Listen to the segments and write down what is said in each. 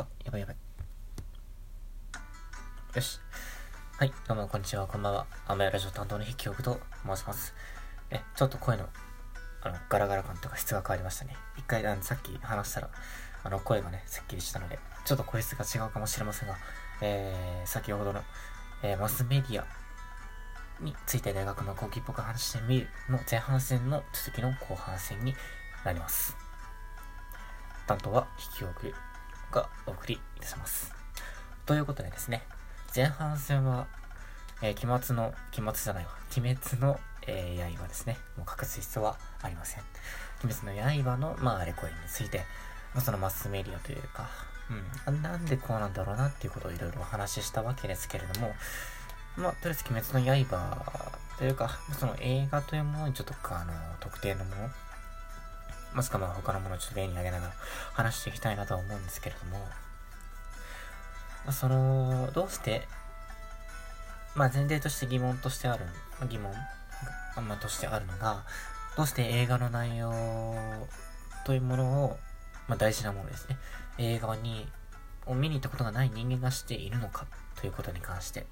あ、やばいやばい。よし。はい、どうもこんにちは、こんばんは。アマヤラジオ担当の筆記憶と申します。え、ちょっと声の、あの、ガラガラ感とか質が変わりましたね。一回、あの、さっき話したら、あの、声がね、すっきりしたので、ちょっと声質が違うかもしれませんが、えー、先ほどの、えー、マスメディアについて大学の後期っぽく話してみるの前半戦の続きの後半戦になります。担当は筆記憶がお送りいたします。ということでですね、前半戦は、えー、期末の、期末じゃないわ、鬼滅の、えー、刃ですね。もう隠す必要はありません。鬼滅の刃の、まあ、あれこれについて、まあ、そのマスメディアというか、うん、なんでこうなんだろうなっていうことをいろいろお話ししたわけですけれども、まあ、とりあえず鬼滅の刃というか、その映画というものにちょっとあの、特定のもの、もしくはまあ他のものをちょっと例に挙げながら話していきたいなとは思うんですけれども、まあ、その、どうして、まあ前提として疑問としてある、疑問、まあ、としてあるのが、どうして映画の内容というものを、まあ大事なものですね。映画に、を見に行ったことがない人間がしているのかということに関して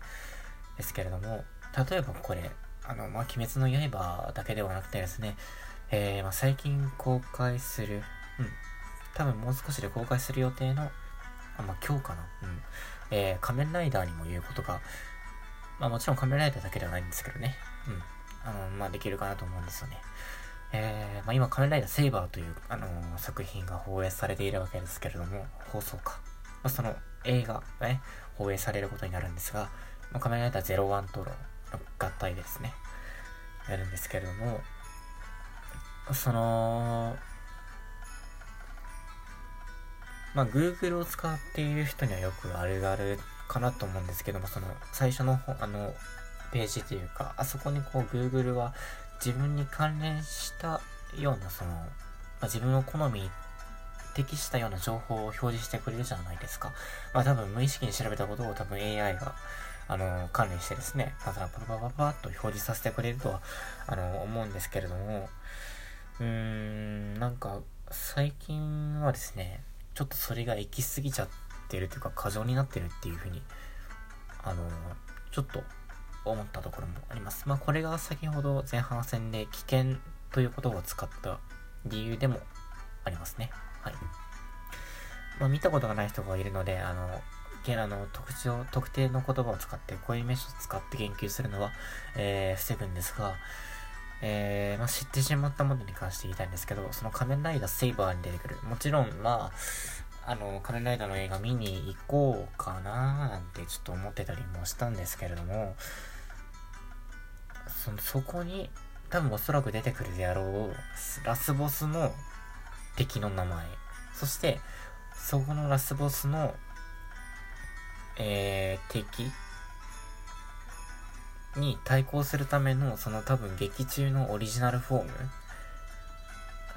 ですけれども、例えばこれ、あの、まあ、鬼滅の刃だけではなくてですね、えー、まあ、最近公開する、うん、多分もう少しで公開する予定の、あ、まあ、今日かな、うん、えー、仮面ライダーにも言うことが、まあ、もちろん仮面ライダーだけではないんですけどね、うん、あの、まあ、できるかなと思うんですよね。えー、まあ、今、仮面ライダーセイバーという、あのー、作品が放映されているわけですけれども、放送か。まあ、その映画がね、放映されることになるんですが、まあ、仮面ライダー01との合体ですね、やるんですけれども、その、まあ、Google を使っている人にはよくあるあるかなと思うんですけども、その、最初の、あの、ページというか、あそこにこう Google は自分に関連したような、その、まあ、自分の好み適したような情報を表示してくれるじゃないですか。まあ多分無意識に調べたことを多分 AI が、あの、関連してですね、ただパパパパパッと表示させてくれるとは、あの、思うんですけれども、うーん、なんか、最近はですね、ちょっとそれが行き過ぎちゃってるというか、過剰になってるっていうふうに、あの、ちょっと思ったところもあります。まあ、これが先ほど前半戦で危険という言葉を使った理由でもありますね。はい。まあ、見たことがない人がいるので、あの、キャラの特徴、特定の言葉を使って、こういう名詞を使って言及するのは、えー、防ぐんですが、えー、まあ、知ってしまったものに関して言いたいんですけど、その仮面ライダーセイバーに出てくる。もちろん、まあ、あの、仮面ライダーの映画見に行こうかななんてちょっと思ってたりもしたんですけれども、その、そこに、多分おそらく出てくるであろう、ラスボスの敵の名前。そして、そこのラスボスの、えー、敵に対抗するための、その多分劇中のオリジナルフォーム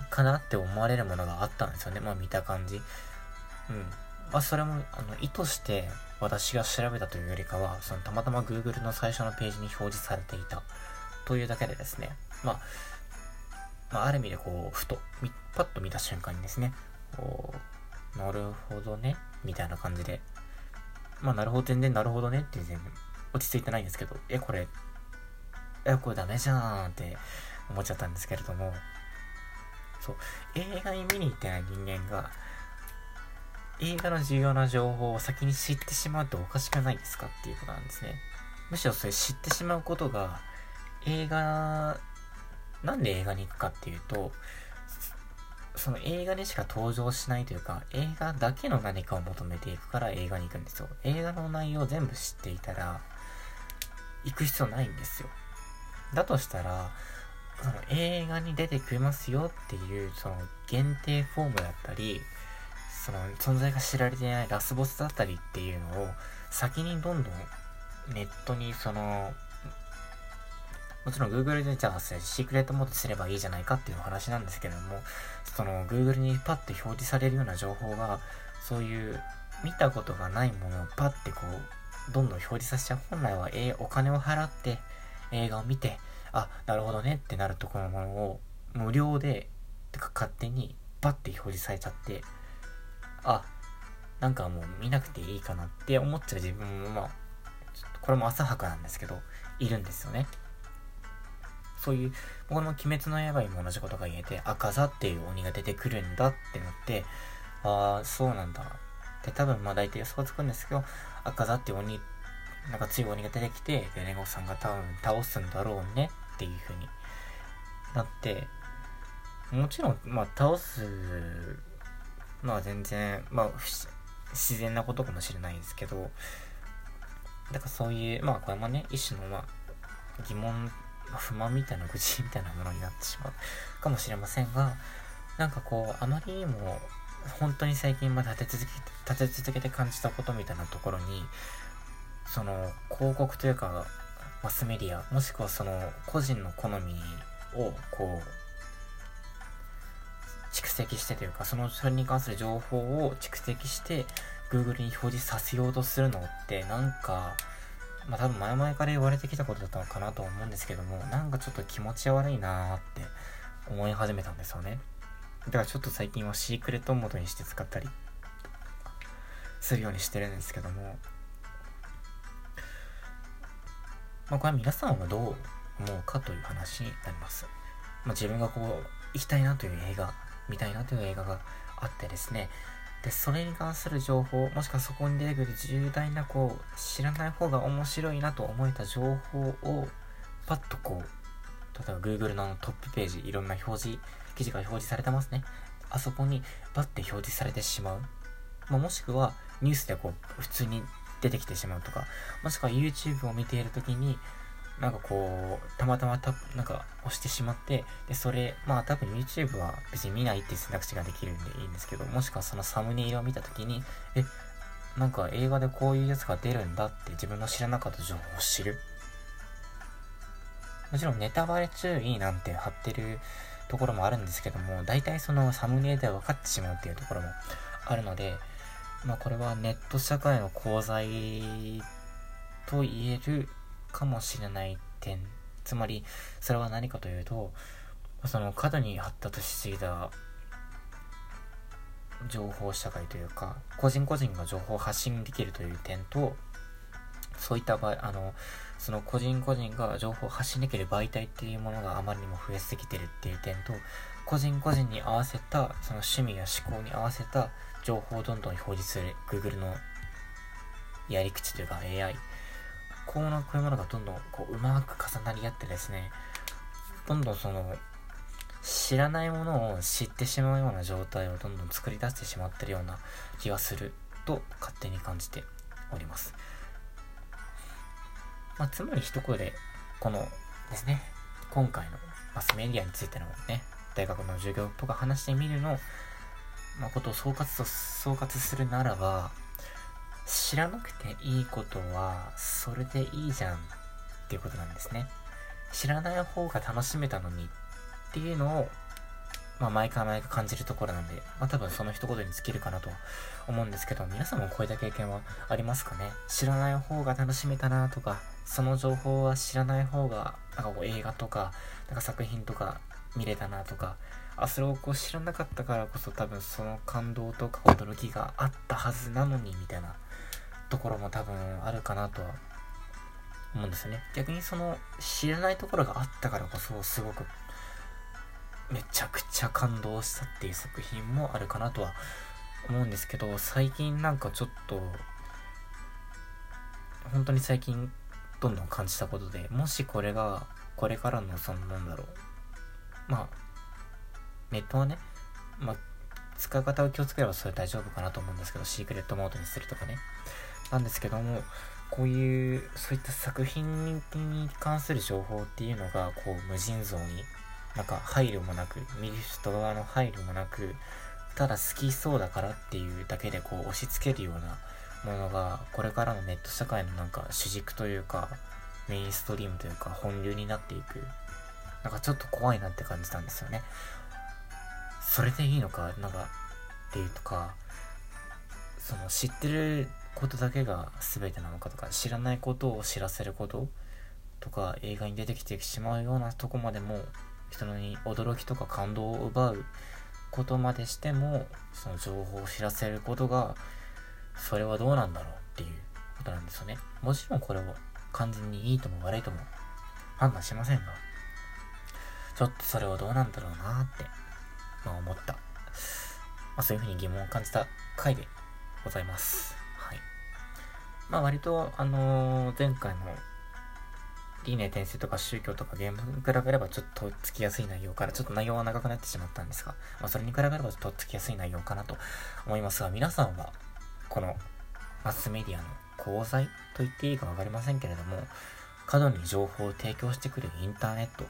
かなって思われるものがあったんですよね。まあ見た感じ。うん。まあそれも、あの、意図して私が調べたというよりかは、そのたまたま Google の最初のページに表示されていたというだけでですね。まあ、まあ、ある意味でこう、ふと、パッと見た瞬間にですね、こう、なるほどね、みたいな感じで、まあ、なるほど、全然なるほどねって全然落ち着いてないんですけど、え、これ、え、これダメじゃんって思っちゃったんですけれども、そう、映画に見に行ってない人間が、映画の重要な情報を先に知ってしまうとおかしくないですかっていうことなんですね。むしろそれ知ってしまうことが、映画、なんで映画に行くかっていうと、その映画にしか登場しないというか、映画だけの何かを求めていくから映画に行くんですよ。映画の内容を全部知っていたら、行く必要ないんですよ。だとしたら、その映画に出てくれますよっていう、その限定フォームだったり、その存在が知られていないラスボスだったりっていうのを先にどんどんネットにそのもちろん Google でじゃあシークレットモードすればいいじゃないかっていう話なんですけれども、その Google にパッて表示されるような情報が、そういう見たことがないものをパッてこう、どんどん表示させちゃう。本来は、えお金を払って映画を見て、あ、なるほどねってなるところのものを無料で、てか勝手にパッて表示されちゃって、あ、なんかもう見なくていいかなって思っちゃう自分もまあ、これも浅はかなんですけど、いるんですよね。そういう、僕の鬼滅の刃にも同じことが言えて、赤座っていう鬼が出てくるんだってなって、ああ、そうなんだ。で、多分まあ大体予想がつくんですけど、赤座っていう鬼、なんか強い鬼が出てきて、で、ネゴさんが多分倒すんだろうねっていう風になって、もちろん、まあ倒すのは全然、まあ自然なことかもしれないですけど、だからそういう、まあこれもね、一種のまあ疑問不満みたいな愚痴みたいなものになってしまうかもしれませんが、なんかこう、あまりにも本当に最近まで立て続けて、立て続けて感じたことみたいなところに、その広告というか、マスメディア、もしくはその個人の好みをこう、蓄積してというか、そのそれに関する情報を蓄積して、Google に表示させようとするのって、なんか、まあ多分前々から言われてきたことだったのかなと思うんですけども、なんかちょっと気持ち悪いなーって思い始めたんですよね。だからちょっと最近はシークレットモードにして使ったりするようにしてるんですけども、まあこれは皆さんはどう思うかという話になります。まあ自分がこう、行きたいなという映画、見たいなという映画があってですね、で、それに関する情報、もしくはそこに出てくる重大な、こう、知らない方が面白いなと思えた情報を、パッとこう、例えば Google のトップページ、いろんな表示、記事が表示されてますね。あそこにバッて表示されてしまう。まあ、もしくは、ニュースでこう、普通に出てきてしまうとか、もしくは YouTube を見ているときに、なんかこう、たまたまた、なんか押してしまって、で、それ、まあ多分 YouTube は別に見ないっていう選択肢ができるんでいいんですけど、もしくはそのサムネイルを見たときに、え、なんか映画でこういうやつが出るんだって自分の知らなかった情報を知る。もちろんネタバレ注意なんて貼ってるところもあるんですけども、大体そのサムネイルで分かってしまうっていうところもあるので、まあこれはネット社会の功罪と言えるかもしれない点。つまり、それは何かというと、その過度に発達しすぎた情報社会というか、個人個人が情報を発信できるという点と、そういった場合、あの、その個人個人が情報を発信できる媒体っていうものがあまりにも増えすぎてるっていう点と、個人個人に合わせた、その趣味や思考に合わせた情報をどんどん表示する Google のやり口というか AI こうなこういうものがどんどんこううまく重なり合ってですねどんどんその知らないものを知ってしまうような状態をどんどん作り出してしまってるような気がすると勝手に感じております。まあ、つまり一言でこのですね今回のマスメディアについてのね大学の授業とか話してみるの、まあ、ことを総括と総括するならば知らなくていいことは、それでいいじゃんっていうことなんですね。知らない方が楽しめたのにっていうのを、まあ、毎回毎回感じるところなんで、まあ、多分その一言に尽きるかなと思うんですけど、皆さんもこういった経験はありますかね？知らない方が楽しめたなとか、その情報は知らない方が、なんかこう映画とか、なんか作品とか見れたなとか、あ、それをこう知らなかったからこそ多分その感動とか驚きがあったはずなのに、みたいなところも多分あるかなとは思うんですよね。逆にその知らないところがあったからこそすごくめちゃくちゃ感動したっていう作品もあるかなとは思うんですけど、最近なんかちょっと本当に最近どんどん感じたことで、もしこれがこれからのそのなんだろう、まあネットはね、まあ使い方を気をつければそれ大丈夫かなと思うんですけど、シークレットモードにするとかね。なんですけども、こういう、そういった作品に関する情報っていうのが、こう、無尽蔵に、なんか配慮もなく、見る人側の配慮もなく、ただ好きそうだからっていうだけでこう押し付けるようなものが、これからのネット社会のなんか主軸というか、メインストリームというか本流になっていく。なんかちょっと怖いなって感じたんですよね。それでいいのか、なんか、っていうとか、その知ってることだけが全てなのかとか知らないことを知らせることとか映画に出てきてしまうようなとこまでも人に驚きとか感動を奪うことまでしてもその情報を知らせることがそれはどうなんだろうっていうことなんですよね。もちろんこれを完全にいいとも悪いとも判断しませんが、ちょっとそれはどうなんだろうなって、まあ思った。まあそういうふうに疑問を感じた回でございます。はい。まあ割と、あのー、前回の理念転生とか宗教とかゲームに比べればちょっとつきやすい内容から、ちょっと内容は長くなってしまったんですが、まあそれに比べればちょっつきやすい内容かなと思いますが、皆さんは、このマスメディアの功罪と言っていいかわかりませんけれども、過度に情報を提供してくるインターネット、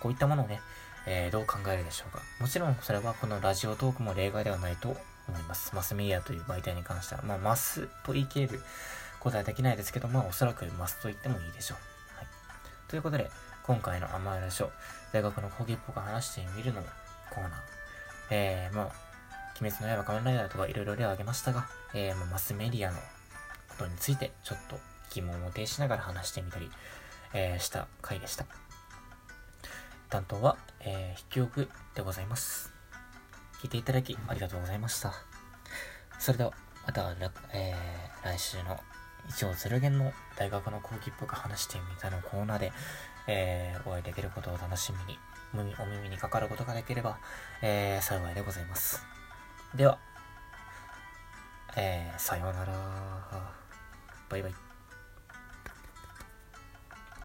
こういったものをね、えー、どう考えるでしょうか。もちろんそれはこのラジオトークも例外ではないと思います。マスメディアという媒体に関しては、まあマスと言い切れることはできないですけど、まあおそらくマスと言ってもいいでしょう。はい。ということで、今回の甘いラジオ、大学の講義っぽく話してみるのコーナー。えー、まあ、鬼滅の刃仮面ライダーとかいろいろ例を挙げましたが、えー、ま、マスメディアのことについてちょっと疑問を呈しながら話してみたり、えー、した回でした。担当は、えー、筆記憶でございます。聞いていただきありがとうございました。それでは、また、えー、来週の一応ゼロ元の大学の講義っぽく話してみたのコーナーで、えー、お会いできることを楽しみに、お耳にかかることができれば、えー、幸いでございます。では、えー、さようなら。バイバイ。